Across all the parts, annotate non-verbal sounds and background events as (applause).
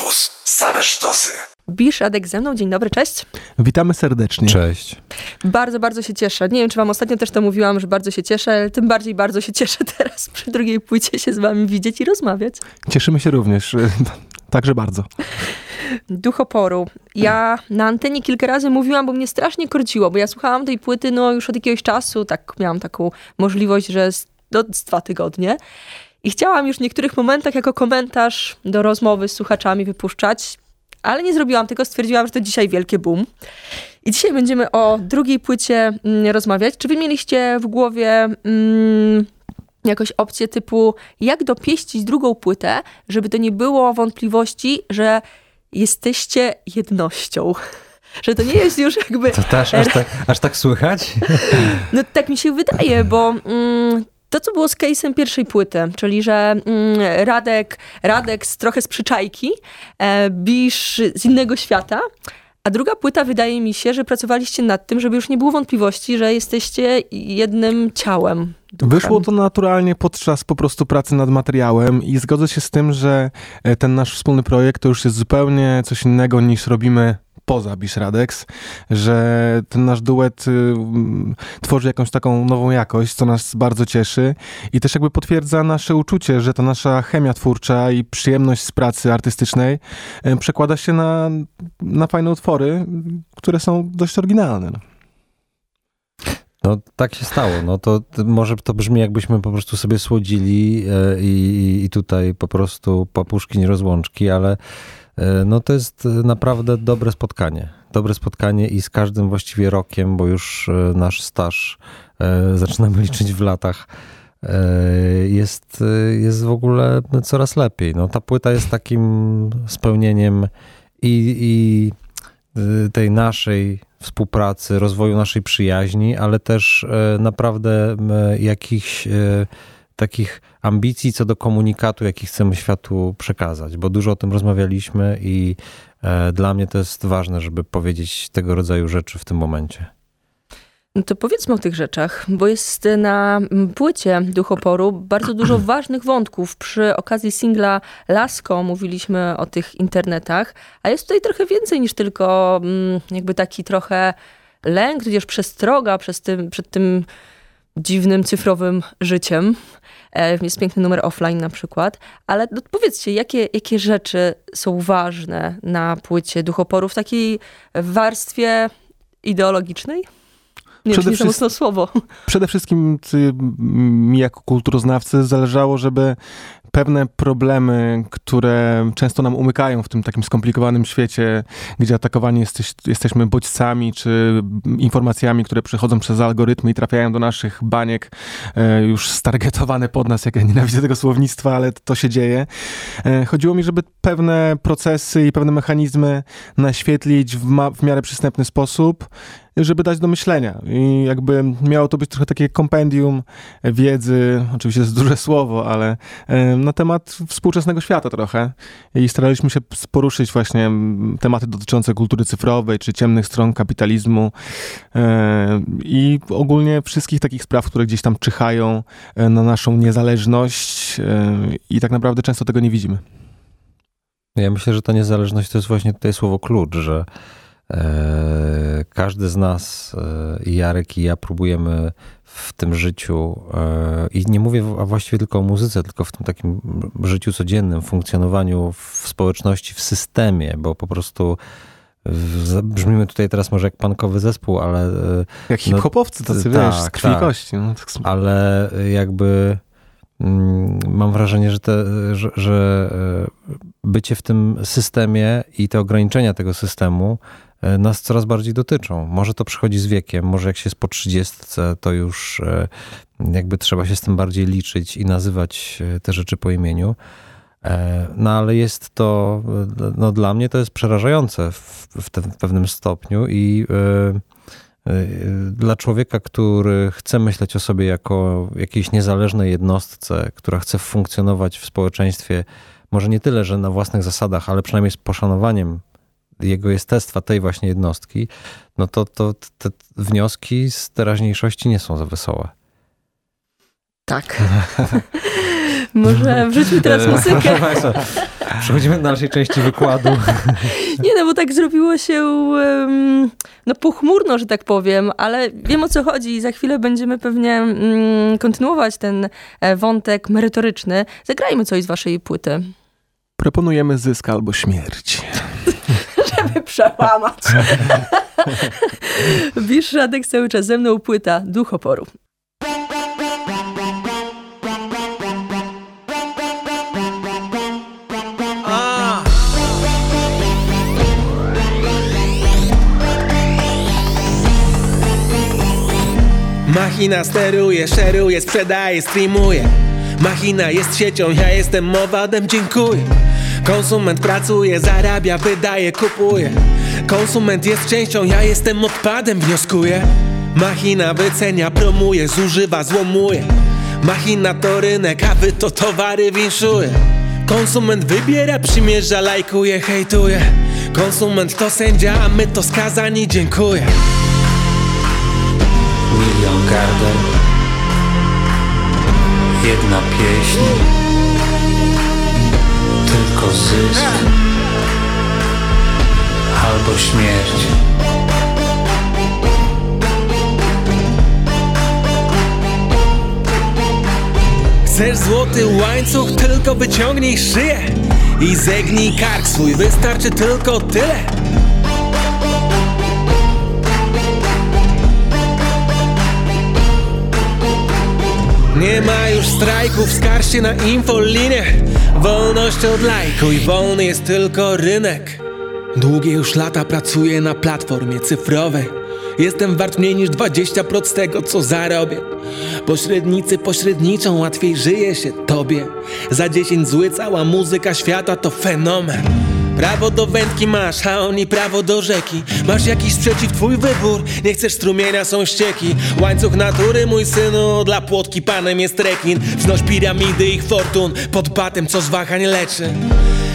Campus. Same sztosy. Bisz Radek ze mną, dzień dobry, cześć. Witamy serdecznie. Cześć. Bardzo, bardzo się cieszę. Nie wiem, czy wam ostatnio też to mówiłam, że bardzo się cieszę, ale tym bardziej bardzo się cieszę (laughs) teraz przy drugiej płycie się z wami widzieć i rozmawiać. Cieszymy się również. (laughs) Także bardzo. Duch oporu. Ja na antenie kilka razy mówiłam, bo mnie strasznie korciło, bo ja słuchałam tej płyty no już od jakiegoś czasu, tak miałam taką możliwość, że z, no, z dwa tygodnie. I chciałam już w niektórych momentach jako komentarz do rozmowy z słuchaczami wypuszczać, ale nie zrobiłam tego, stwierdziłam, że to dzisiaj wielkie boom. I dzisiaj będziemy o drugiej płycie mm, rozmawiać. Czy wy mieliście w głowie mm, jakąś opcję typu, jak dopieścić drugą płytę, żeby to nie było wątpliwości, że jesteście jednością? (laughs) Że to nie jest już jakby... To też aż tak, aż tak słychać? (laughs) No tak mi się wydaje, bo... Mm, to, co było z case'em pierwszej płyty, czyli że mm, Radek, Radek z, trochę z przyczajki, e, Bisz z innego świata, a druga płyta wydaje mi się, że pracowaliście nad tym, żeby już nie było wątpliwości, że jesteście jednym ciałem. Duchem. Wyszło to naturalnie podczas po prostu pracy nad materiałem i zgodzę się z tym, że e, ten nasz wspólny projekt to już jest zupełnie coś innego niż robimy poza Radex, że ten nasz duet y, tworzy jakąś taką nową jakość, co nas bardzo cieszy i też jakby potwierdza nasze uczucie, że ta nasza chemia twórcza i przyjemność z pracy artystycznej y, przekłada się na, na fajne utwory, które są dość oryginalne. No. No tak się stało. No to, może to brzmi jakbyśmy po prostu sobie słodzili e, i, i tutaj po prostu papuszki nie rozłączki, ale no to jest naprawdę dobre spotkanie. Dobre spotkanie i z każdym właściwie rokiem, bo już e, nasz staż e, (laughs) zaczynamy liczyć w latach, jest, jest w ogóle coraz lepiej. No, ta płyta jest takim spełnieniem i, i tej naszej współpracy, rozwoju naszej przyjaźni, ale też naprawdę jakichś takich ambicji co do komunikatu, jaki chcemy światu przekazać, bo dużo o tym rozmawialiśmy i e, dla mnie to jest ważne, żeby powiedzieć tego rodzaju rzeczy w tym momencie. No to powiedzmy o tych rzeczach, bo jest na płycie Duchoporu bardzo dużo (clears throat) ważnych wątków. Przy okazji singla Lasko mówiliśmy o tych internetach, a jest tutaj trochę więcej niż tylko mm, jakby taki trochę lęk, tudzież przestroga przez tym, przed tym dziwnym cyfrowym życiem. E, jest piękny numer offline na przykład. Ale no, powiedzcie, jakie, jakie rzeczy są ważne na płycie Duchoporu w takiej warstwie ideologicznej? Nie przede mocno słowo. Przede wszystkim mi jako kulturoznawcy zależało, żeby pewne problemy, które często nam umykają w tym takim skomplikowanym świecie, gdzie atakowani jesteś, jesteśmy bodźcami czy informacjami, które przychodzą przez algorytmy i trafiają do naszych baniek e, już stargetowane pod nas, jak ja nienawidzę tego słownictwa, ale to się dzieje. E, chodziło mi, żeby pewne procesy i pewne mechanizmy naświetlić w, w miarę przystępny sposób żeby dać do myślenia. I jakby miało to być trochę takie kompendium wiedzy, oczywiście to jest duże słowo, ale na temat współczesnego świata trochę. I staraliśmy się poruszyć właśnie tematy dotyczące kultury cyfrowej, czy ciemnych stron kapitalizmu i ogólnie wszystkich takich spraw, które gdzieś tam czyhają e, na naszą niezależność i tak naprawdę często tego nie widzimy. Ja myślę, że ta niezależność to jest właśnie tutaj słowo klucz, że E, każdy z nas, e, i Jarek, i ja próbujemy w tym życiu, e, i nie mówię właściwie tylko o muzyce, tylko w tym takim życiu codziennym, funkcjonowaniu w społeczności, w systemie, bo po prostu brzmimy tutaj teraz może jak pankowy zespół, ale... Jak no, hip-hopowcy tacy, tak, wiesz, z krwi tak, kości. No, tak ale jakby mm, mam wrażenie, że, te, że, że bycie w tym systemie i te ograniczenia tego systemu E, nas coraz bardziej dotyczą. Może to przychodzi z wiekiem, może jak się jest po trzydziestce, to już e, jakby trzeba się z tym bardziej liczyć i nazywać e, te rzeczy po imieniu. No ale jest to, no dla mnie to jest przerażające w, w, w pewnym stopniu i dla człowieka, który chce myśleć o sobie jako jakiejś niezależnej jednostce, która chce funkcjonować w społeczeństwie, może nie tyle, że na własnych zasadach, ale przynajmniej z poszanowaniem jego jestestwa tej właśnie jednostki, no to, to te wnioski z teraźniejszości nie są za wesołe. Tak. (laughs) Może (laughs) wrzućmy teraz E, muzykę. (laughs) Przechodzimy do dalszej części wykładu. Nie no, bo tak zrobiło się no pochmurno, że tak powiem, ale wiem o co chodzi i za chwilę będziemy pewnie mm, kontynuować ten e, wątek merytoryczny. Zagrajmy coś z waszej płyty, Proponujemy zysk albo śmierć. Żeby przełamać. (laughs) Bisz Radek cały czas ze mną płyta Duch Oporu. Machina steruje, szeruje, sprzedaje, streamuje Machina jest siecią, ja jestem owadem, dziękuję Konsument pracuje, zarabia, wydaje, kupuje. Konsument jest częścią, ja jestem odpadem, wnioskuję. Machina wycenia, promuje, zużywa, złomuje. Machina to rynek, a wy to towary winszuje. Konsument wybiera, przymierza, lajkuje, hejtuje. Konsument to sędzia, a my to skazani, dziękuję. Milion gardel Jedna pieśń Tylko zysk Albo śmierć. Chcesz złoty łańcuch, tylko wyciągnij szyję I zegnij kark swój, wystarczy tylko tyle Nie ma już strajków, skarż się na infolinię. Wolność od lajku i wolny jest tylko rynek. Długie już lata pracuję na platformie cyfrowej. Jestem wart mniej niż 20% tego, co zarobię. Pośrednicy pośredniczą, łatwiej żyje się tobie. Za 10 zły cała muzyka świata to fenomen Prawo do wędki masz, a oni prawo do rzeki. Masz jakiś sprzeciw, twój wybór. Nie chcesz strumienia, są ścieki. Łańcuch natury, mój synu Dla płotki panem jest rekin. Wznoś piramidy ich fortun Pod batem, co z wahań leczy.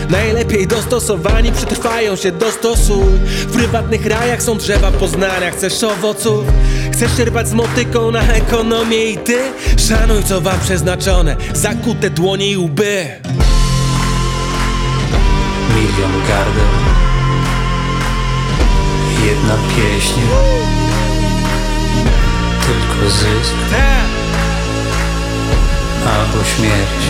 Najlepiej dostosowani przetrwają się dostosuj. W prywatnych rajach są drzewa poznania Chcesz owoców? Chcesz czerpać z motyką na ekonomię i ty? Szanuj co wam przeznaczone. Zakute dłonie i łby Gardel Jedna pieśń Tylko zysk! Albo śmierć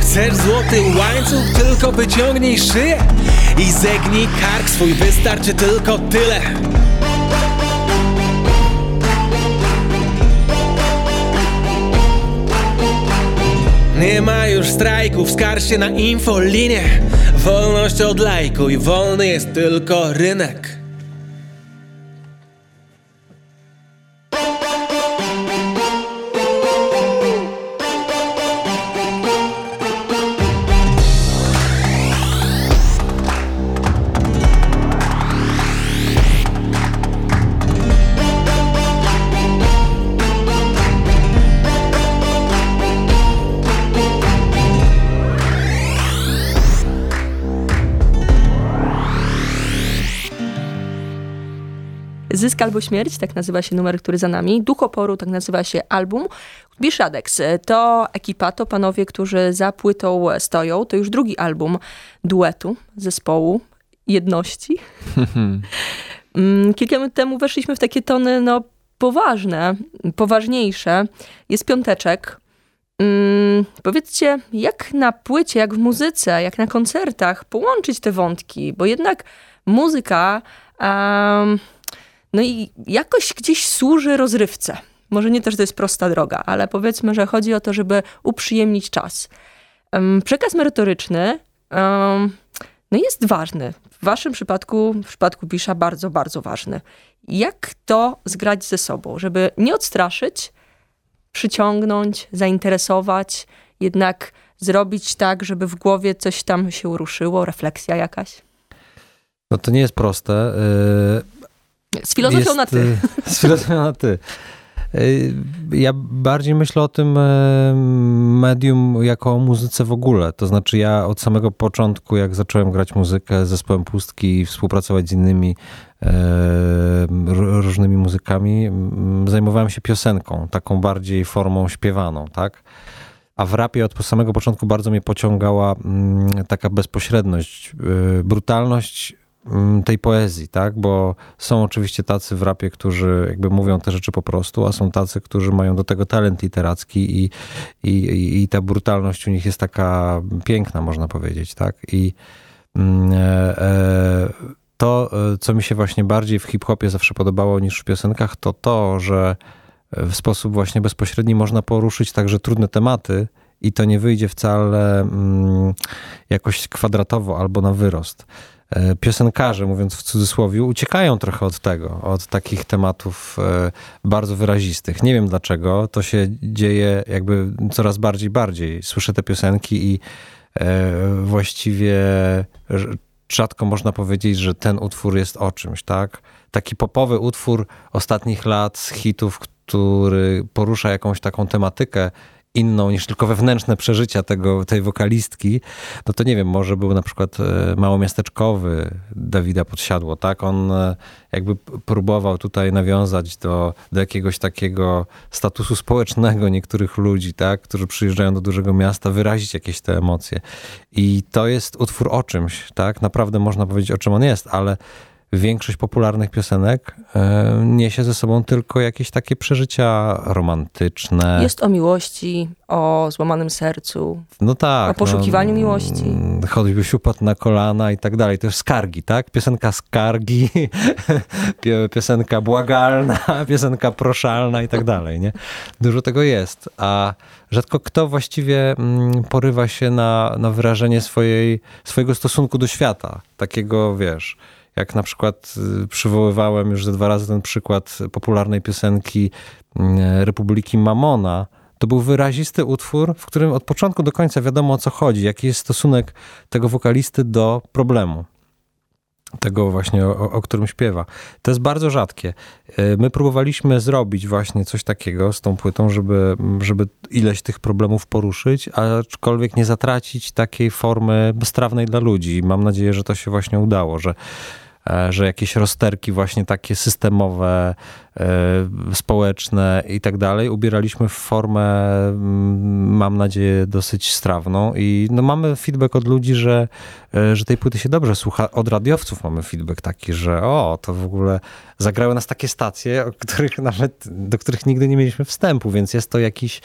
Chcesz złoty łańcuch, tylko wyciągnij szyję I zegnij kark swój, wystarczy tylko tyle Nie ma już strajków, skarż się na infolinię Wolność od lajku i wolny jest tylko rynek albo śmierć, tak nazywa się numer, który za nami. Duch oporu, tak nazywa się album. Bishadex to ekipa, to panowie, którzy za płytą stoją. To już drugi album duetu, zespołu, jedności. (laughs) Mm, Kilka minut temu weszliśmy w takie tony, no, poważne, poważniejsze. Jest piąteczek. Mm, powiedzcie, jak na płycie, jak w muzyce, jak na koncertach połączyć te wątki, bo jednak muzyka em, no i jakoś gdzieś służy rozrywce. Może nie to, że to jest prosta droga, ale powiedzmy, że chodzi o to, żeby uprzyjemnić czas. Przekaz merytoryczny no jest ważny. W waszym przypadku, w przypadku Bisza, bardzo, bardzo ważny. Jak to zgrać ze sobą, żeby nie odstraszyć, przyciągnąć, zainteresować, jednak zrobić tak, żeby w głowie coś tam się ruszyło, refleksja jakaś? No to nie jest proste. Yy, Z filozofią jest, na ty. y, Z filozofią na ty. Y, Ja bardziej myślę o tym e, medium jako o muzyce w ogóle. To znaczy ja od samego początku, jak zacząłem grać muzykę z zespołem Pustki i współpracować z innymi e, różnymi muzykami, zajmowałem się piosenką, taką bardziej formą śpiewaną, tak? A w rapie od samego początku bardzo mnie pociągała mm, taka bezpośredność, brutalność tej poezji, tak? Bo są oczywiście tacy w rapie, którzy jakby mówią te rzeczy po prostu, a są tacy, którzy mają do tego talent literacki i, i, i- i ta brutalność u nich jest taka piękna, można powiedzieć, tak? I mm, e, e, to, e, co mi się właśnie bardziej w hip-hopie zawsze podobało niż w piosenkach, to to, że w sposób właśnie bezpośredni można poruszyć także trudne tematy i to nie wyjdzie wcale mm, jakoś kwadratowo albo na wyrost. E, Piosenkarze, mówiąc w cudzysłowie, uciekają trochę od tego, od takich tematów e, bardzo wyrazistych. Nie wiem dlaczego, to się dzieje jakby coraz bardziej, bardziej. Słyszę te piosenki i e, właściwie rzadko można powiedzieć, że ten utwór jest o czymś, tak? Taki popowy utwór ostatnich lat z hitów, który porusza jakąś taką tematykę inną niż tylko wewnętrzne przeżycia tego, tej wokalistki, no to nie wiem, może był na przykład e, małomiasteczkowy Dawida Podsiadło, tak? On e, jakby próbował tutaj nawiązać do, do jakiegoś takiego statusu społecznego niektórych ludzi, tak? Którzy przyjeżdżają do dużego miasta, wyrazić jakieś te emocje. I to jest utwór o czymś, tak? Naprawdę można powiedzieć, o czym on jest, ale większość popularnych piosenek e, niesie ze sobą tylko jakieś takie przeżycia romantyczne. Jest o miłości, o złamanym sercu. No tak. O poszukiwaniu miłości. mm, Choćby się upadł na kolana i tak dalej. To już skargi, tak? Piosenka skargi, (laughs) pio- piosenka błagalna, (laughs) piosenka proszalna i tak dalej, nie? Dużo tego jest, a rzadko kto właściwie mm, porywa się na, na wyrażenie swojej, swojego stosunku do świata. Takiego, wiesz, jak na przykład y, przywoływałem już ze dwa razy ten przykład popularnej piosenki mm, Republiki Mamona, to był wyrazisty utwór, w którym od początku do końca wiadomo o co chodzi, jaki jest stosunek tego wokalisty do problemu. Tego właśnie, o, o którym śpiewa. To jest bardzo rzadkie. E, My próbowaliśmy zrobić właśnie coś takiego z tą płytą, żeby, żeby ileś tych problemów poruszyć, aczkolwiek nie zatracić takiej formy bezstrawnej dla ludzi. Mam nadzieję, że to się właśnie udało, że, że jakieś rozterki właśnie takie systemowe, e, społeczne i tak dalej ubieraliśmy w formę, mm, mam nadzieję, dosyć strawną i no mamy feedback od ludzi, że, e, że tej płyty się dobrze słucha. Od radiowców mamy feedback taki, że o, to w ogóle zagrały nas takie stacje, o których (laughs) nawet, do których nigdy nie mieliśmy wstępu, więc jest to jakiś,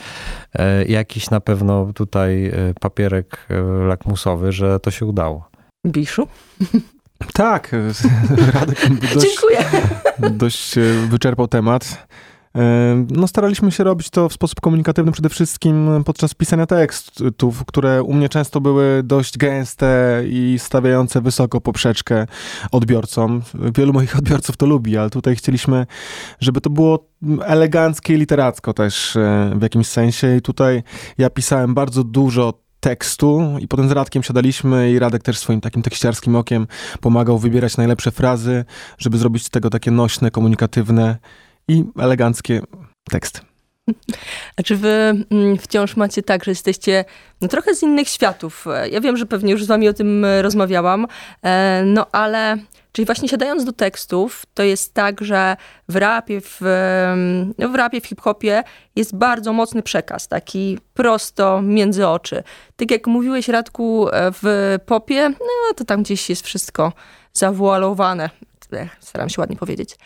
e, jakiś na pewno tutaj e, papierek e, lakmusowy, że to się udało. Biszu? (laughs) Tak, (laughs) Radek dość, Dziękuję. dość wyczerpał temat. No, staraliśmy się robić to w sposób komunikatywny przede wszystkim podczas pisania tekstów, które u mnie często były dość gęste i stawiające wysoko poprzeczkę odbiorcom. Wielu moich odbiorców to lubi, ale tutaj chcieliśmy, żeby to było eleganckie i literacko też e, w jakimś sensie. I tutaj ja pisałem bardzo dużo tekstu i potem z Radkiem siadaliśmy i Radek też swoim takim tekściarskim okiem pomagał wybierać najlepsze frazy, żeby zrobić z tego takie nośne, komunikatywne i eleganckie teksty. A czy wy mm, wciąż macie tak, że jesteście no, trochę z innych światów? Ja wiem, że pewnie już z wami o tym e, rozmawiałam, e, no ale czyli właśnie siadając do tekstów, to jest tak, że w rapie, w, no, w rapie, w hip-hopie jest bardzo mocny przekaz, taki prosto między oczy. Tak jak mówiłeś, Radku, e, w popie, no to tam gdzieś jest wszystko zawualowane. Staram się ładnie powiedzieć.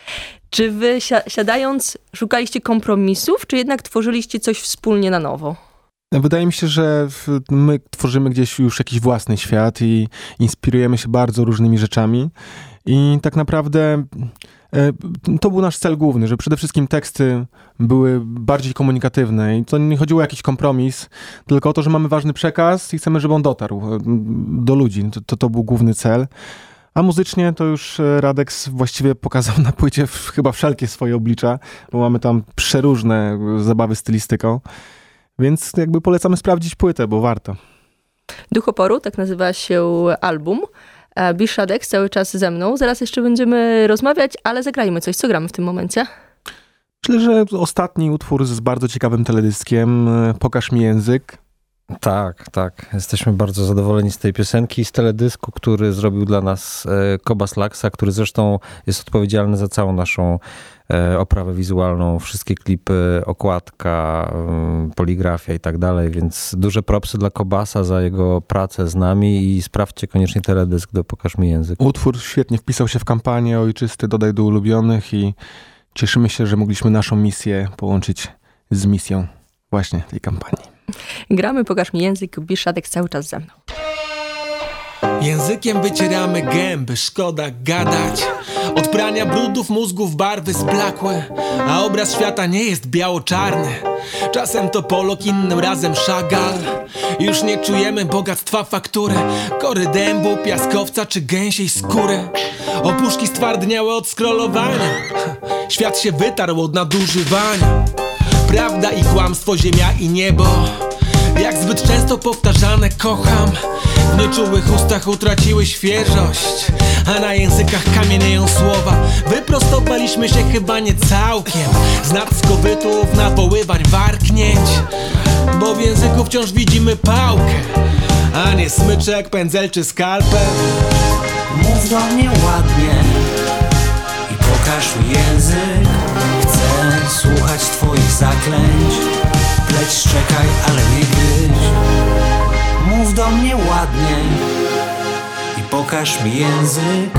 Czy wy si- siadając szukaliście kompromisów, czy jednak tworzyliście coś wspólnie na nowo? Wydaje mi się, że my tworzymy gdzieś już jakiś własny świat i inspirujemy się bardzo różnymi rzeczami. I tak naprawdę e, to był nasz cel główny, że przede wszystkim teksty były bardziej komunikatywne i to nie chodziło o jakiś kompromis, tylko o to, że mamy ważny przekaz i chcemy, żeby on dotarł e, do ludzi. To, to, to był główny cel. A muzycznie to już e, Radex właściwie pokazał na płycie w, chyba wszelkie swoje oblicza, bo mamy tam przeróżne e, zabawy stylistyką. Więc jakby polecamy sprawdzić płytę, bo warto. Duch oporu, tak nazywa się album. E, Bill Shadex cały czas ze mną. Zaraz jeszcze będziemy rozmawiać, ale zagrajmy coś. Co gramy w tym momencie? Myślę, że ostatni utwór z bardzo ciekawym teledyskiem, e, Pokaż mi język. Tak, tak. Jesteśmy bardzo zadowoleni z tej piosenki, z teledysku, który zrobił dla nas e, Kobas Laksa, który zresztą jest odpowiedzialny za całą naszą e, oprawę wizualną, wszystkie klipy, okładka, mm, poligrafia i tak dalej, więc duże propsy dla Kobasa za jego pracę z nami i sprawdźcie koniecznie teledysk do Pokaż mi język. Utwór świetnie wpisał się w kampanię Ojczysty Dodaj do ulubionych i cieszymy się, że mogliśmy naszą misję połączyć z misją właśnie tej kampanii. Gramy, pokaż mi język, Biszadek cały czas ze mną. Językiem wycieramy gęby, szkoda gadać. Od prania brudów mózgów barwy splakłe A obraz świata nie jest biało-czarny. Czasem to Polok, innym razem Chagall Już nie czujemy bogactwa faktury Kory dębu, piaskowca czy gęsiej skóry. Opuszki stwardniały od scrollowania Świat się wytarł od nadużywania Prawda i kłamstwo, ziemia i niebo. Jak zbyt często powtarzane kocham. W nieczułych ustach utraciły świeżość A na językach kamienieją słowa. Wyprostowaliśmy się chyba nie całkiem. Z nadskowytów, nawoływań, warknięć Bo w języku wciąż widzimy pałkę A nie smyczek, pędzel czy skalpel. Mów do mnie ładnie i pokaż mi język. Zaklęć. Pleć szczekaj, ale nie gryź. Mów do mnie ładnie i pokaż mi język.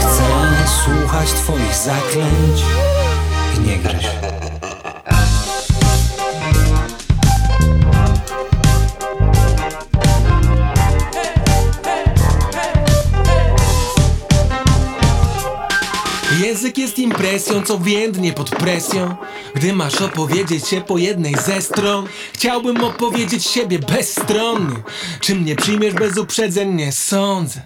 Chcę słuchać twoich zaklęć i nie gryź. Impresją, co więdnie pod presją. Gdy masz opowiedzieć się po jednej ze stron Chciałbym opowiedzieć siebie bezstronnie Czy mnie przyjmiesz bez uprzedzeń? Nie sądzę.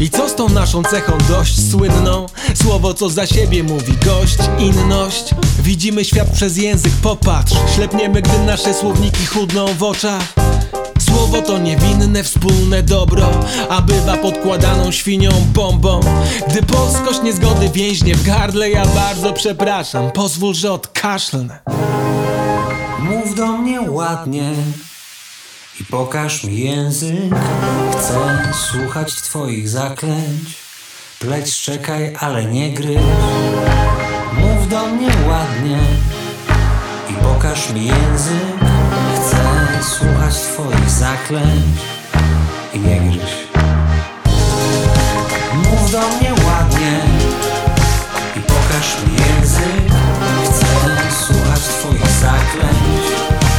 I co z tą naszą cechą dość słynną? Słowo co za siebie mówi gość, inność. Widzimy świat przez język, popatrz. Ślepniemy, gdy nasze słowniki chudną w oczach Słowo to niewinne wspólne dobro A bywa podkładaną świnią bombą Gdy polskość niezgody więźnie w gardle Ja bardzo przepraszam, pozwól, że odkaszlnę Mów do mnie ładnie i pokaż mi język. Chcę słuchać twoich zaklęć. Pleć szczekaj, ale nie gryź. Mów do mnie ładnie i pokaż mi język. Słuchać twoich zaklęć i nie gryź. Mów do mnie ładnie i pokaż mi język. Chcę słuchać twoich zaklęć.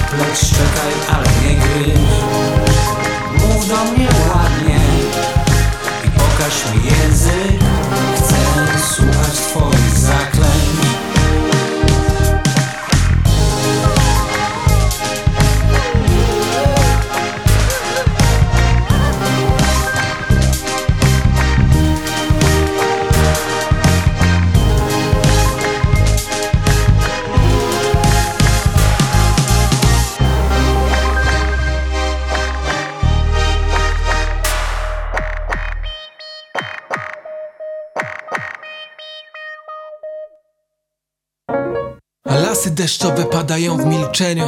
Pleć szczekaj, ale nie gryź. Mów do mnie ładnie i pokaż mi język. Deszczowe padają w milczeniu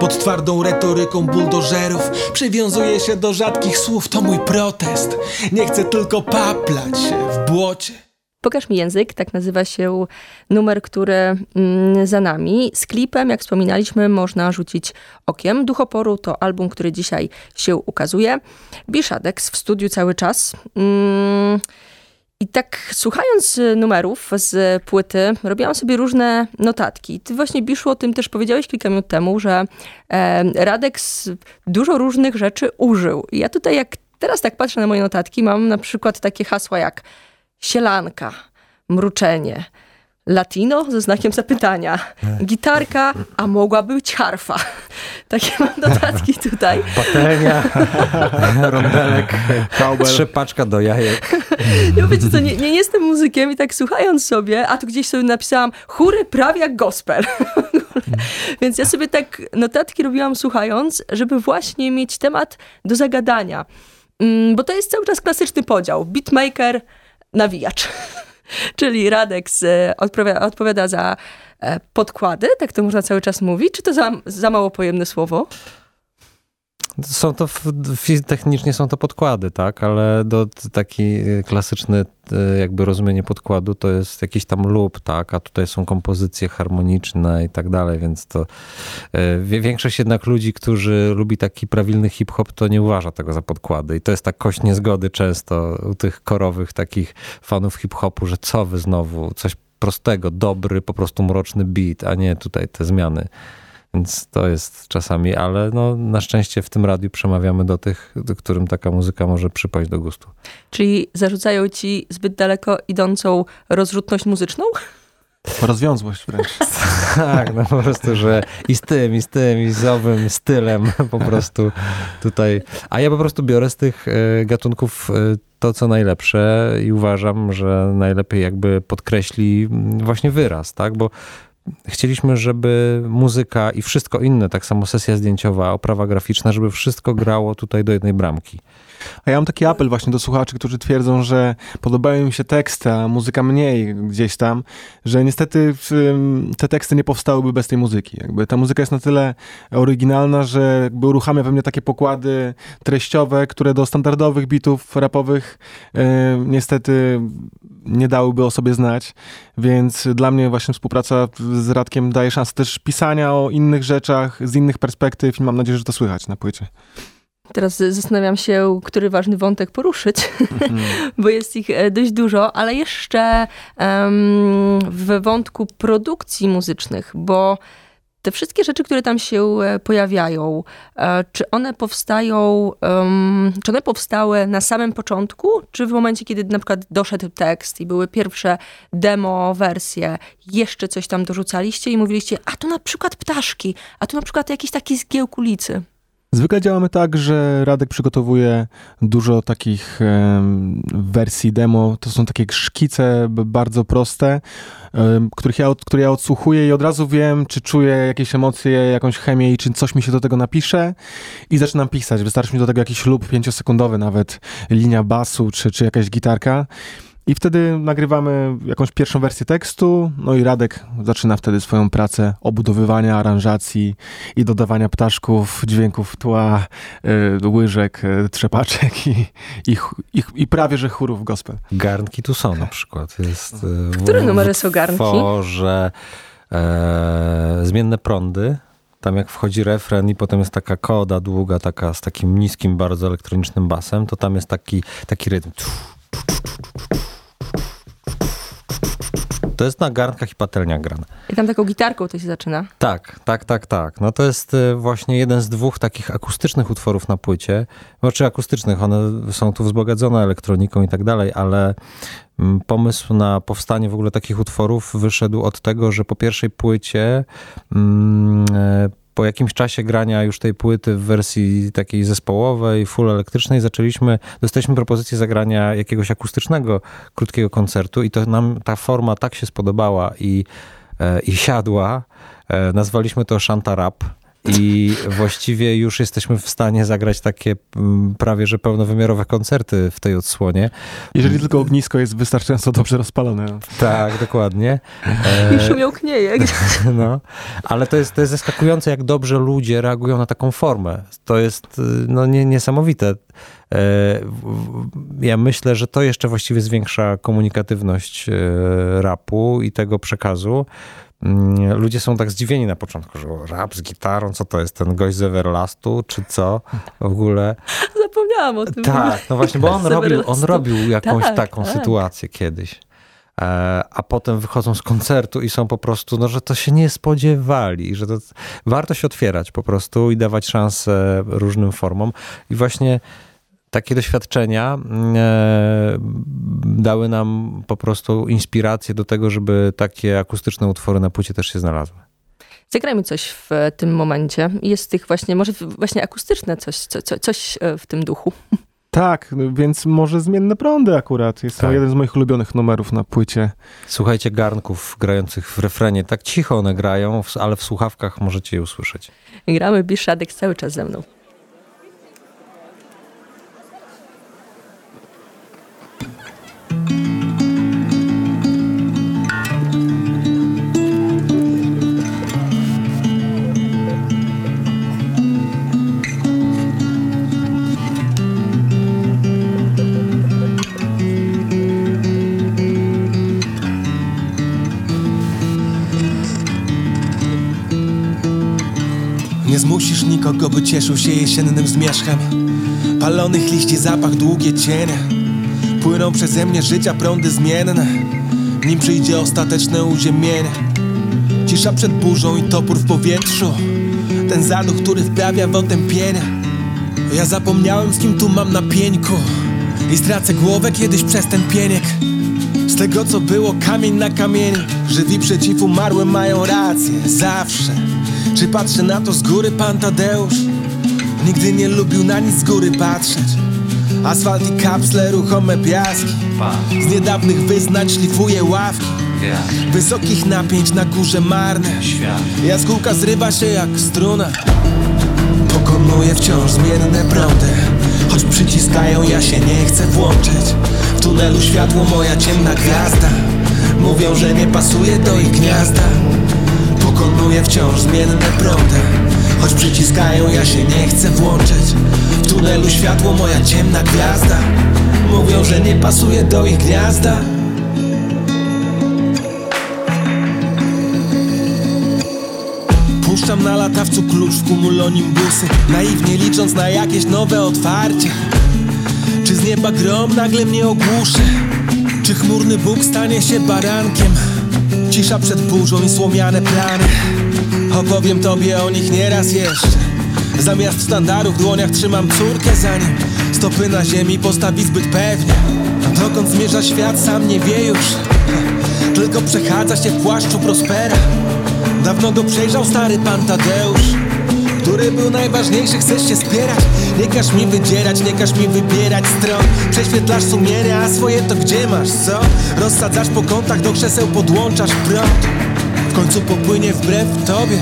Pod twardą retoryką buldożerów Przywiązuję się do rzadkich słów, to mój protest Nie chcę tylko paplać się w błocie Pokaż mi język, tak nazywa się numer, który mm, za nami. Z klipem, jak wspominaliśmy, można rzucić okiem. Duchoporu to album, który dzisiaj się ukazuje. Bishadex w studiu cały czas. Mm, I tak słuchając y, numerów z płyty, robiłam sobie różne notatki. Ty właśnie, Biszu, o tym też powiedziałeś kilka minut temu, że e, Radek dużo różnych rzeczy użył. I ja tutaj, jak teraz tak patrzę na moje notatki, mam na przykład takie hasła jak sielanka, mruczenie, latino ze znakiem zapytania, gitarka, a mogła być harfa. (laughs) Takie mam notatki tutaj. Patelnia, (laughs) rondelek, Cowbell. trzepaczka do jajek. Ja (laughs) wiecie co, nie, nie jestem muzykiem i tak słuchając sobie, a tu gdzieś sobie napisałam chóry prawie jak gospel. Więc ja sobie tak notatki robiłam słuchając, żeby właśnie mieć temat do zagadania. Mm, Bo to jest cały czas klasyczny podział. Beatmaker, nawijacz. (laughs) Czyli Radek z, odpowiada, odpowiada za e, podkłady, tak to można cały czas mówić. Czy to za, za mało pojemne słowo? Są to, technicznie są to podkłady, tak, ale do, taki klasyczny e, jakby rozumienie podkładu to jest jakiś tam lub, tak, a tutaj są kompozycje harmoniczne i tak dalej, więc to e, większość jednak ludzi, którzy lubi taki prawilny hip-hop, to nie uważa tego za podkłady. I to jest ta kość niezgody często u tych korowych takich fanów hip-hopu, że co wy znowu, coś prostego, dobry, po prostu mroczny beat, a nie tutaj te zmiany. Więc to jest czasami, ale no, na szczęście w tym radiu przemawiamy do tych, do którym taka muzyka może przypaść do gustu. Czyli zarzucają ci zbyt daleko idącą rozrzutność muzyczną? Rozwiązłość wręcz. (laughs) tak, no po prostu, że i z tym, i z tym, i z owym stylem (laughs) po prostu tutaj. A ja po prostu biorę z tych e, gatunków e, to, co najlepsze i uważam, że najlepiej jakby podkreśli właśnie wyraz, tak? Bo chcieliśmy, żeby muzyka i wszystko inne, tak samo sesja zdjęciowa, oprawa graficzna, żeby wszystko grało tutaj do jednej bramki. A ja mam taki apel właśnie do słuchaczy, którzy twierdzą, że podobają im się teksty, a muzyka mniej gdzieś tam, że niestety te teksty nie powstałyby bez tej muzyki. Jakby ta muzyka jest na tyle oryginalna, że jakby uruchamia we mnie takie pokłady treściowe, które do standardowych bitów rapowych niestety nie dałyby o sobie znać, więc dla mnie właśnie współpraca z Radkiem daje szansę też pisania o innych rzeczach, z innych perspektyw i mam nadzieję, że to słychać na płycie. Teraz zastanawiam się, który ważny wątek poruszyć, (laughs) bo jest ich e, dość dużo, ale jeszcze um, w wątku produkcji muzycznych, bo te wszystkie rzeczy, które tam się e, pojawiają, e, czy one powstają, czy one powstały na samym początku, czy w momencie, kiedy na przykład doszedł tekst i były pierwsze demo wersje, jeszcze coś tam dorzucaliście i mówiliście, a tu na przykład ptaszki, a tu na przykład jakiś taki zgiełk ulicy. Zwykle działamy tak, że Radek przygotowuje dużo takich wersji demo. To są takie szkice bardzo proste, których ja, które ja odsłuchuję i od razu wiem, czy czuję jakieś emocje, jakąś chemię i czy coś mi się do tego napisze i zaczynam pisać. Wystarczy mi do tego jakiś lub pięciosekundowy nawet, linia basu czy, czy jakaś gitarka. I wtedy nagrywamy jakąś pierwszą wersję tekstu, no i Radek zaczyna wtedy swoją pracę obudowywania aranżacji i dodawania ptaszków, dźwięków tła, y, łyżek, y, trzepaczek i, i, i, i, prawie, że chórów gospel. Garnki tu są na przykład. Jest, y, Które numery są garnki? że e, zmienne prądy, tam jak wchodzi refren i potem jest taka koda długa, taka z takim niskim, bardzo elektronicznym basem, to tam jest taki, taki rytm. To jest na garnkach i patelniach grane. I tam taką gitarką to się zaczyna. Tak, tak, tak, tak. No to jest y, właśnie jeden z dwóch takich akustycznych utworów na płycie. Znaczy akustycznych, one są tu wzbogacone elektroniką i tak dalej, ale mm, pomysł na powstanie w ogóle takich utworów wyszedł od tego, że po pierwszej płycie mm, e, po jakimś czasie grania już tej płyty w wersji takiej zespołowej, full elektrycznej, zaczęliśmy, dostaliśmy propozycję zagrania jakiegoś akustycznego, krótkiego koncertu i to nam ta forma tak się spodobała i, e, i siadła. E, nazwaliśmy to Shanta Rap i właściwie już jesteśmy w stanie zagrać takie mm, prawie że pełnowymiarowe koncerty w tej odsłonie. Jeżeli tylko ognisko jest wystarczająco dobrze rozpalone. Tak, dokładnie. I szumiąknieje. (laughs) No, ale to jest, to jest zaskakujące, jak dobrze ludzie reagują na taką formę. To jest no, nie, niesamowite. E, ja myślę, że to jeszcze właściwie zwiększa komunikatywność e, rapu i tego przekazu. Mm, ludzie są tak zdziwieni na początku, że rap z gitarą, co to jest, ten gość z Everlastu, czy co w ogóle. (laughs) Zapomniałam o tym. Tak, no właśnie, bo on robił, on robił jakąś tak, taką tak. sytuację kiedyś. E, a potem wychodzą z koncertu i są po prostu, no, że to się nie spodziewali, że to warto się otwierać po prostu i dawać szansę różnym formom. I właśnie takie doświadczenia mm, e, dały nam po prostu inspirację do tego, żeby takie akustyczne utwory na płycie też się znalazły. Zagrajmy coś w tym momencie. Jest tych właśnie, może właśnie akustyczne coś, co, coś e, w tym duchu. Tak, więc może zmienne prądy akurat. Jest tak. to jeden z moich ulubionych numerów na płycie. Słuchajcie garnków grających w refrenie. Tak cicho one grają, ale w słuchawkach możecie je usłyszeć. Gramy Biszadek cały czas ze mną. Zmusisz nikogo, by cieszył się jesiennym zmierzchem. Palonych liści zapach, długie cienie. Płyną przeze mnie życia prądy zmienne. Nim przyjdzie ostateczne uziemienie. Cisza przed burzą i topór w powietrzu. Ten zaduch, który wprawia w otępienie Ja zapomniałem z kim tu mam na pieńku. I stracę głowę kiedyś przez ten pieniek. Z tego co było kamień na kamieniu Żywi przeciw umarłym mają rację. Zawsze Czy patrzy na to z góry pan Tadeusz? Nigdy nie lubił na nic z góry patrzeć. Asfalt i kapsle, ruchome piaski. Z niedawnych wyznań szlifuje ławki. Wysokich napięć na górze marne. Jaskółka zrywa się jak struna. Pokonuję wciąż zmienne prądy. Choć przyciskają, ja się nie chcę włączyć. W tunelu światło moja ciemna gwiazda. Mówią, że nie pasuje do ich gniazda Pokonuję wciąż zmienne prądy. Choć przyciskają, ja się nie chcę włączyć. W tunelu światło moja ciemna gwiazda. Mówią, że nie pasuje do ich gniazda. Puszczam na latawcu klucz w kumulonimbusy Naiwnie licząc na jakieś nowe otwarcie. Czy z nieba grom nagle mnie ogłuszy? Czy chmurny Bóg stanie się barankiem Cisza przed burzą i słomiane plany. Opowiem tobie o nich nieraz jeszcze. Zamiast sztandaru w dłoniach trzymam córkę za nim Stopy na ziemi postawi zbyt pewnie. Dokąd zmierza świat sam nie wie już. Tylko przechadza się w płaszczu Prospera. Dawno go przejrzał stary pan Tadeusz Który był najważniejszy, chcesz się spierać? Nie każ mi wydzierać, nie każ mi wybierać stron. Prześwietlasz sumienie, a swoje to gdzie masz, co? Rozsadzasz po kątach, do krzeseł podłączasz prąd. W końcu popłynie wbrew tobie.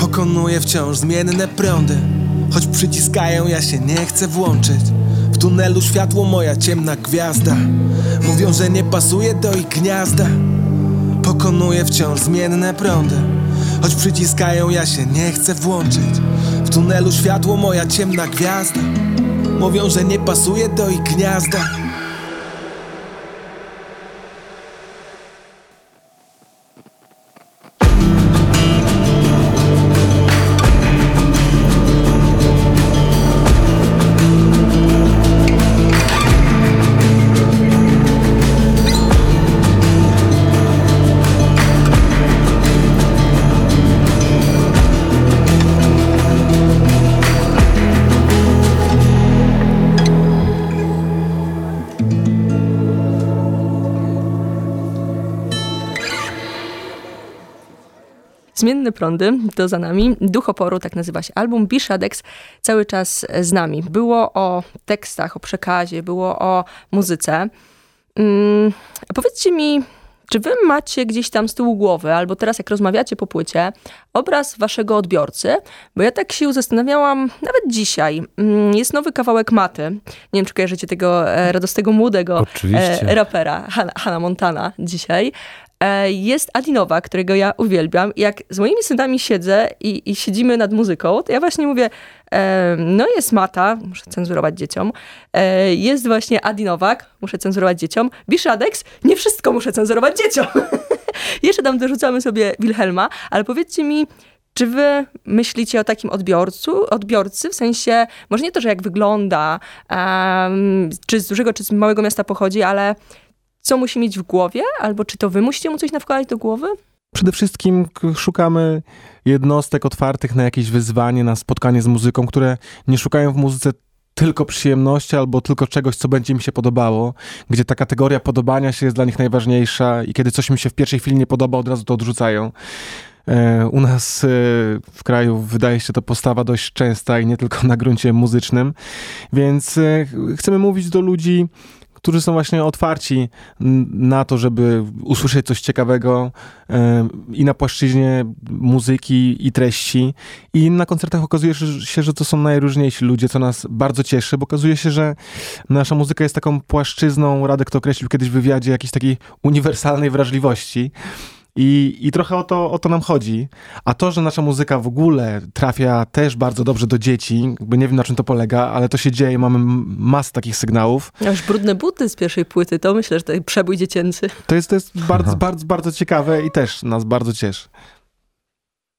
Pokonuję wciąż zmienne prądy. Choć przyciskają, ja się nie chcę włączyć. W tunelu światło moja ciemna gwiazda. Mówią, że nie pasuje do ich gniazda Pokonuję wciąż zmienne prądy. Choć przyciskają, ja się nie chcę włączyć. W tunelu światło moja ciemna gwiazda. Mówią, że nie pasuje do ich gniazda Zmienne prądy to za nami. Duch oporu, tak nazywa się album. Bishadex cały czas z nami. Było o tekstach, o przekazie, było o muzyce. Mm, powiedzcie mi, czy wy macie gdzieś tam z tyłu głowy, albo teraz jak rozmawiacie po płycie, obraz waszego odbiorcy? Bo ja tak się zastanawiałam, nawet dzisiaj. Mm, jest nowy kawałek Maty. Nie wiem, czy kojarzycie tego e, radosnego, młodego Oczywiście. e, rapera, Hanna Montana dzisiaj. E, Jest Adinowa, którego ja uwielbiam. Jak z moimi synami siedzę i, i siedzimy nad muzyką, to ja właśnie mówię, e, no jest Mata, muszę cenzurować dzieciom, e, jest właśnie Adinowak, muszę cenzurować dzieciom, Bishadex, nie wszystko muszę cenzurować dzieciom. (laughs) Jeszcze tam dorzucamy sobie Wilhelma, ale powiedzcie mi, czy wy myślicie o takim odbiorcu, odbiorcy, w sensie, może nie to, że jak wygląda, em, czy z dużego, czy z małego miasta pochodzi, ale co musi mieć w głowie, albo czy to wy musicie mu coś nawkładać do głowy? Przede wszystkim szukamy jednostek otwartych na jakieś wyzwanie, na spotkanie z muzyką, które nie szukają w muzyce tylko przyjemności albo tylko czegoś, co będzie mi się podobało, gdzie ta kategoria podobania się jest dla nich najważniejsza i kiedy coś mi się w pierwszej chwili nie podoba, od razu to odrzucają. E, U nas e, w kraju wydaje się to postawa dość częsta i nie tylko na gruncie muzycznym, więc e, ch- chcemy mówić do ludzi, którzy są właśnie otwarci na to, żeby usłyszeć coś ciekawego i na płaszczyźnie muzyki i treści. I na koncertach okazuje się, że to są najróżniejsi ludzie, co nas bardzo cieszy, bo okazuje się, że nasza muzyka jest taką płaszczyzną, Radek to określił kiedyś w wywiadzie, jakiejś takiej uniwersalnej wrażliwości. I, I trochę o to, o to nam chodzi. A to, że nasza muzyka w ogóle trafia też bardzo dobrze do dzieci, jakby nie wiem na czym to polega, ale to się dzieje, mamy masę takich sygnałów. Aż brudne buty z pierwszej płyty, to myślę, że to przebój dziecięcy. To jest, to jest bardzo, bardzo, bardzo ciekawe i też nas bardzo cieszy.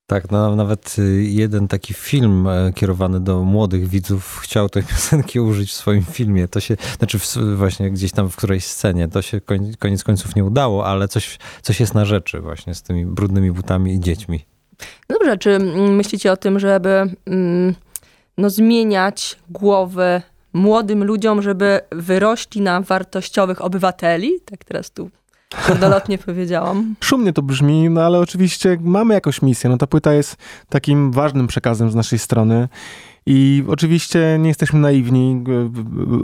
Tak, no, nawet y, jeden taki film e, kierowany do młodych widzów chciał tej (laughs) piosenki użyć w swoim filmie. To się, znaczy w, właśnie gdzieś tam w którejś scenie. To się koniec końców nie udało, ale coś, coś jest na rzeczy właśnie z tymi brudnymi butami i dziećmi. Dobrze, czy myślicie o tym, żeby mm, no, zmieniać głowy młodym ludziom, żeby wyrośli na wartościowych obywateli? Tak teraz tu Gordolotnie powiedziałam. Szumnie to brzmi, no ale oczywiście mamy jakąś misję. No ta płyta jest takim ważnym przekazem z naszej strony. I oczywiście nie jesteśmy naiwni,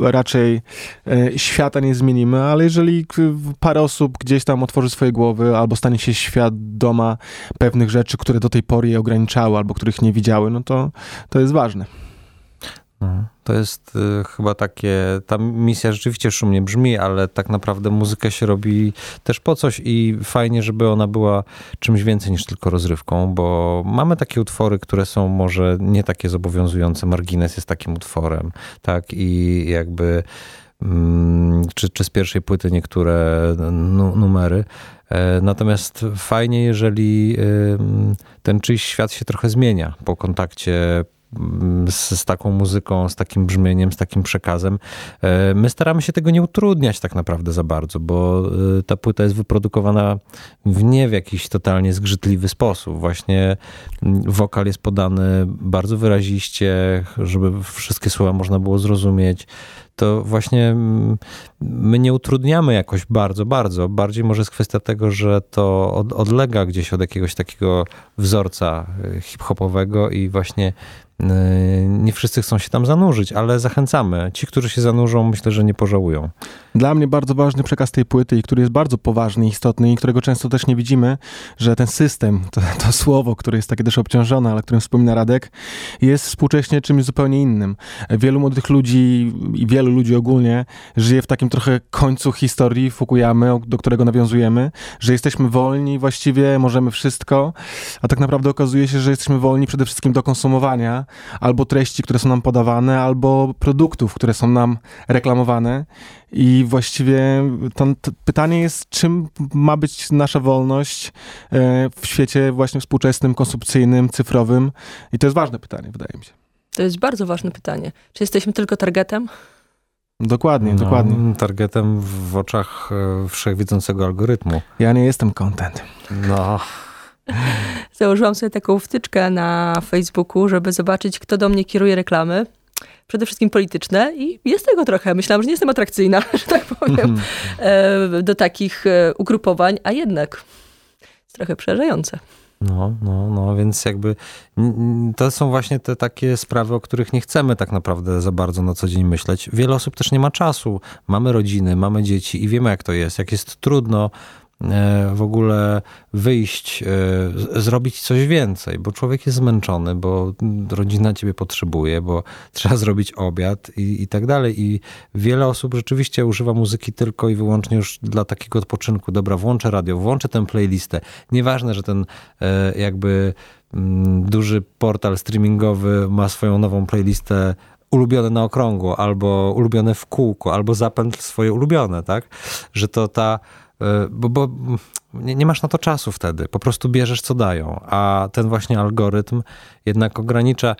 raczej e, świata nie zmienimy, ale jeżeli parę osób gdzieś tam otworzy swoje głowy albo stanie się świadoma pewnych rzeczy, które do tej pory je ograniczały albo których nie widziały, no to to jest ważne. No, to jest y, chyba takie, ta misja rzeczywiście szumnie brzmi, ale tak naprawdę muzyka się robi też po coś i fajnie, żeby ona była czymś więcej niż tylko rozrywką, bo mamy takie utwory, które są może nie takie zobowiązujące. Margines jest takim utworem, tak, i jakby mm, czy, czy z pierwszej płyty niektóre numery. E, natomiast fajnie, jeżeli ten czyjś świat się trochę zmienia po kontakcie z, z, taką muzyką, z takim brzmieniem, z takim przekazem. E, my staramy się tego nie utrudniać tak naprawdę za bardzo, bo e, ta płyta jest wyprodukowana w nie w jakiś totalnie zgrzytliwy sposób. Właśnie wokal jest podany bardzo wyraziście, żeby wszystkie słowa można było zrozumieć to właśnie my nie utrudniamy jakoś bardzo, bardzo. Bardziej może jest kwestia tego, że to odlega gdzieś od jakiegoś takiego wzorca e, hip-hopowego i właśnie Yy, nie wszyscy chcą się tam zanurzyć, ale zachęcamy. Ci, którzy się zanurzą, myślę, że nie pożałują. Dla mnie bardzo ważny przekaz tej płyty, i który jest bardzo poważny istotny, i którego często też nie widzimy, że ten system, to, to słowo, które jest takie też obciążone, ale którym wspomina Radek, jest współcześnie czymś zupełnie innym. Wielu młodych ludzi i wielu ludzi ogólnie żyje w takim trochę końcu historii Fukuyamy, do którego nawiązujemy, że jesteśmy wolni, właściwie możemy wszystko, a tak naprawdę okazuje się, że jesteśmy wolni przede wszystkim do konsumowania, albo treści, które są nam podawane, albo produktów, które są nam reklamowane. I właściwie to, to pytanie jest, czym ma być nasza wolność e, w świecie właśnie współczesnym, konsumpcyjnym, cyfrowym. I to jest ważne pytanie, wydaje mi się. To jest bardzo ważne pytanie. Czy jesteśmy tylko targetem? Dokładnie, no, dokładnie. Targetem w oczach e, wszechwiedzącego algorytmu. Ja nie jestem content. No. (laughs) Założyłam sobie taką wtyczkę na Facebooku, żeby zobaczyć, kto do mnie kieruje reklamy. Przede wszystkim polityczne i jest tego trochę. Myślałam, że nie jestem atrakcyjna, (laughs) że tak powiem, e, do takich e, ugrupowań, a jednak jest trochę przerażające. No, no, no, więc jakby to są właśnie te takie sprawy, o których nie chcemy tak naprawdę za bardzo na co dzień myśleć. Wiele osób też nie ma czasu. Mamy rodziny, mamy dzieci i wiemy, jak to jest. Jak jest trudno w ogóle wyjść, e, zrobić coś więcej, bo człowiek jest zmęczony, bo rodzina ciebie potrzebuje, bo (laughs) trzeba zrobić obiad i, i tak dalej. I wiele osób rzeczywiście używa muzyki tylko i wyłącznie już dla takiego odpoczynku. Dobra, włączę radio, włączę tę playlistę. Nieważne, że ten e, jakby mm, duży portal streamingowy ma swoją nową playlistę ulubione na okrągło, albo ulubione w kółko, albo zapętl swoje ulubione, tak? Że to ta E, bo, bo nie, nie, masz na to czasu wtedy, po prostu bierzesz co dają, a ten właśnie algorytm jednak ogranicza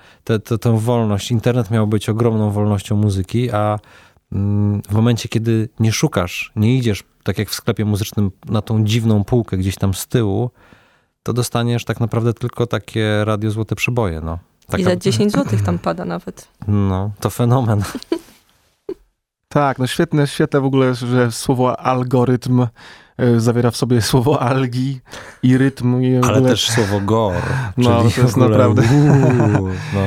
tę wolność. Internet miał być ogromną wolnością muzyki, a mm, w momencie, kiedy nie szukasz, nie idziesz, tak jak w sklepie muzycznym, na tą dziwną półkę gdzieś tam z tyłu, to dostaniesz tak naprawdę tylko takie radio Złote Przeboje. No. Taka... I za 10 zł tam pada nawet. No, to fenomen. (laughs) Tak, no świetne, świetne w ogóle, że słowo algorytm e, zawiera w sobie słowo algi i rytm. I Ale ogóle... też słowo gor. No, to jest naprawdę... Uuu, no.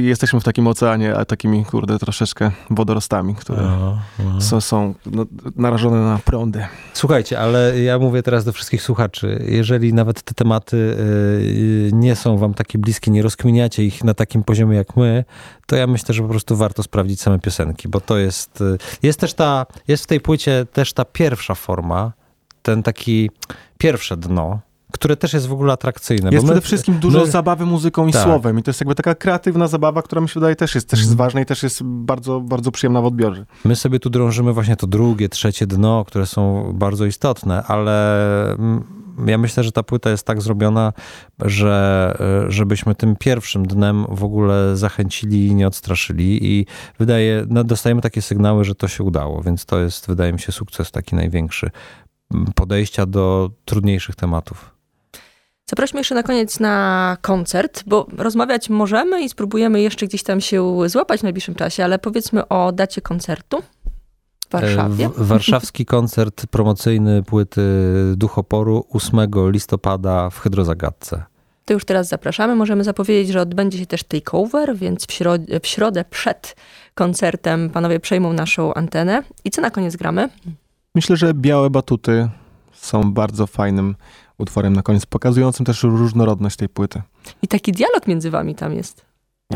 Jesteśmy w takim oceanie, a takimi, kurde, troszeczkę wodorostami, które no, no. są, są no, narażone na prądy. Słuchajcie, ale ja mówię teraz do wszystkich słuchaczy, jeżeli nawet te tematy y, nie są wam takie bliskie, nie rozkminiacie ich na takim poziomie jak my, to ja myślę, że po prostu warto sprawdzić same piosenki, bo to jest, y, jest też ta, jest w tej płycie też ta pierwsza forma, ten taki pierwsze dno, które też jest w ogóle atrakcyjne. Jest my- przede wszystkim dużo my- zabawy muzyką i Tak. słowem i to jest jakby taka kreatywna zabawa, która mi się wydaje też jest, też Mhm. jest ważna i też jest bardzo, bardzo przyjemna w odbiorze. My sobie tu drążymy właśnie to drugie, trzecie dno, które są bardzo istotne, ale mm, ja myślę, że ta płyta jest tak zrobiona, że e, żebyśmy tym pierwszym dnem w ogóle zachęcili i nie odstraszyli i wydaje, no, dostajemy takie sygnały, że to się udało, więc to jest, wydaje mi się, sukces taki największy m, podejścia do trudniejszych tematów. Zaprośmy jeszcze na koniec na koncert, bo rozmawiać możemy i spróbujemy jeszcze gdzieś tam się złapać w najbliższym czasie, ale powiedzmy o dacie koncertu w Warszawie. E, W, warszawski koncert promocyjny płyty Duchoporu 8 listopada w Hydrozagadce. To już teraz zapraszamy. Możemy zapowiedzieć, że odbędzie się też takeover, więc w środę, w środę przed koncertem panowie przejmą naszą antenę. I co na koniec gramy? Myślę, że Białe Batuty są bardzo fajnym utworem na koniec, pokazującym też różnorodność tej płyty. I taki dialog między wami tam jest.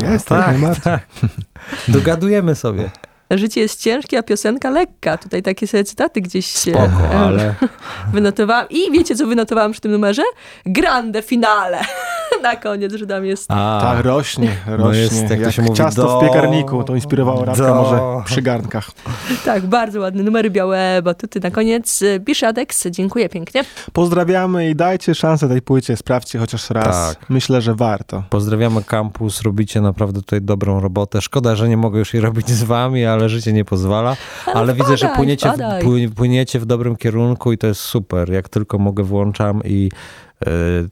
Jest, tak, tak. (laughs) Dogadujemy sobie. Życie jest ciężkie, a piosenka lekka. Tutaj takie sobie cytaty gdzieś się Spoko, ale (laughs) wynotowałam. I wiecie, co wynotowałam przy tym numerze? Grande finale. (laughs) na koniec, że tam jest. A, Tak, rośnie, rośnie. jest, jak to jak się mówi, ciasto do- w piekarniku, to inspirowało Radka do- może przy garnkach. (laughs) Tak, bardzo ładne numery białe, batuty na koniec. Bishadex, dziękuję pięknie. Pozdrawiamy i dajcie szansę tej płycie, sprawdźcie chociaż raz. Tak. Myślę, że warto. pozdrawiamy kampus, robicie naprawdę tutaj dobrą robotę. Szkoda, że nie mogę już jej robić z wami, ale życie nie pozwala. Ale widzę, że wpadaj, płyniecie w, wpadaj. pły- płyniecie w dobrym kierunku i to jest super. Jak tylko mogę, włączam i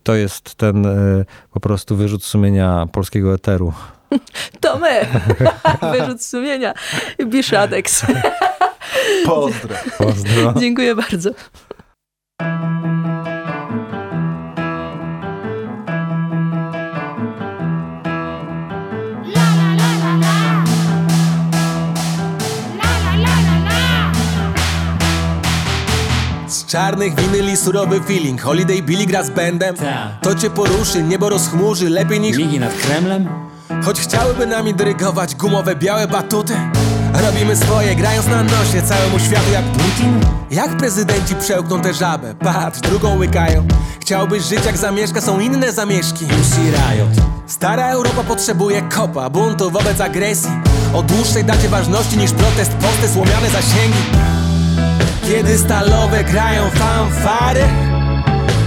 to jest ten y, po prostu wyrzut sumienia polskiego eteru. (laughs) To my. (laughs) Wyrzut sumienia. Bishadex. Pozdro. Pozdro. (laughs) dziękuję bardzo. Czarnych winyli surowy feeling Holiday Billy gra z bandem Ta. To cię poruszy, niebo rozchmurzy Lepiej niż... Migi nad Kremlem? Choć chciałyby nami dyrygować Gumowe, białe batuty Robimy swoje, grając na nosie Całemu światu jak Putin? Jak prezydenci przełkną tę żabę? Patrz, drugą łykają Chciałbyś żyć jak zamieszka, są inne zamieszki Pussy Riot. Stara Europa potrzebuje kopa, buntu wobec agresji O dłuższej dacie ważności niż protest, posty, słomiane zasięgi Kiedy stalowe grają fanfary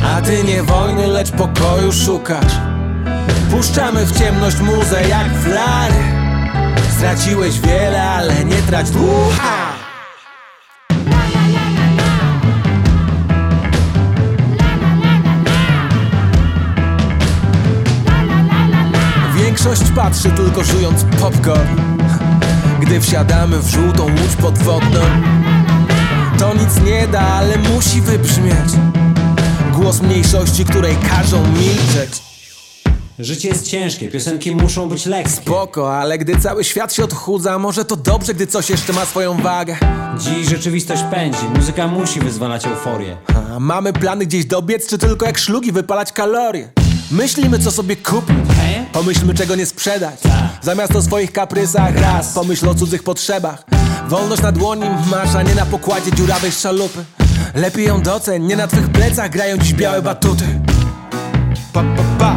A ty nie wojny, lecz pokoju szukasz. Puszczamy w ciemność muzę jak flary. Straciłeś wiele, ale nie trać ducha. Większość patrzy tylko żując popcorn. Gdy wsiadamy w żółtą łódź podwodną To nic nie da, ale musi wybrzmieć Głos mniejszości, której każą milczeć Życie jest ciężkie, piosenki muszą być lekkie. Spoko, ale gdy cały świat się odchudza Może to dobrze, gdy coś jeszcze ma swoją wagę Dziś rzeczywistość pędzi, muzyka musi wyzwalać euforię. A mamy plany gdzieś dobiec, czy tylko jak szlugi wypalać kalorie? Myślimy co sobie kupić? Pomyślmy czego nie sprzedać Zamiast o swoich kaprysach raz Pomyśl o cudzych potrzebach Wolność na dłoni masz, a nie na pokładzie dziurawej szalupy. Lepiej ją doceń, nie na twych plecach grają dziś białe batuty. Pa pa pa.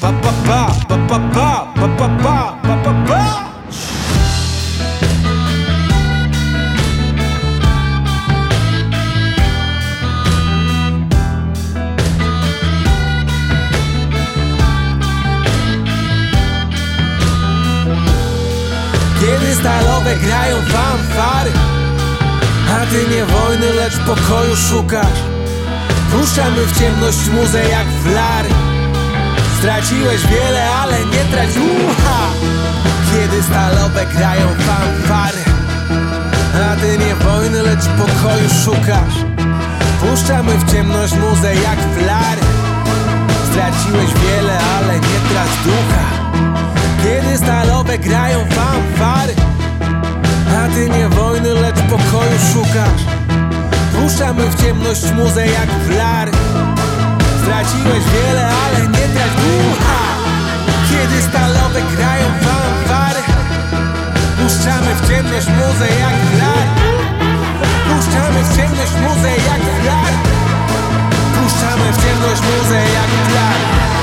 Pa pa pa, pa pa pa, pa pa pa, pa pa pa. Kiedy stalowe grają fanfary. A ty nie wojny, lecz pokoju szukasz. Puszczamy w ciemność muzę jak flary. Straciłeś wiele, ale nie trać ucha. Kiedy stalowe grają fanfary. A ty nie wojny, lecz pokoju szukasz. Puszczamy w ciemność muzę jak flary. Straciłeś wiele, ale nie trać ducha Kiedy stalowe grają fanfary A ty nie wojny, lecz pokoju szukasz. Puszczamy w ciemność muzę jak flary. Straciłeś wiele, ale nie trać ducha Kiedy stalowe grają fanfary Puszczamy w ciemność muzę jak flary. Puszczamy w ciemność muzę jak flary. W ciemność muzę jak plan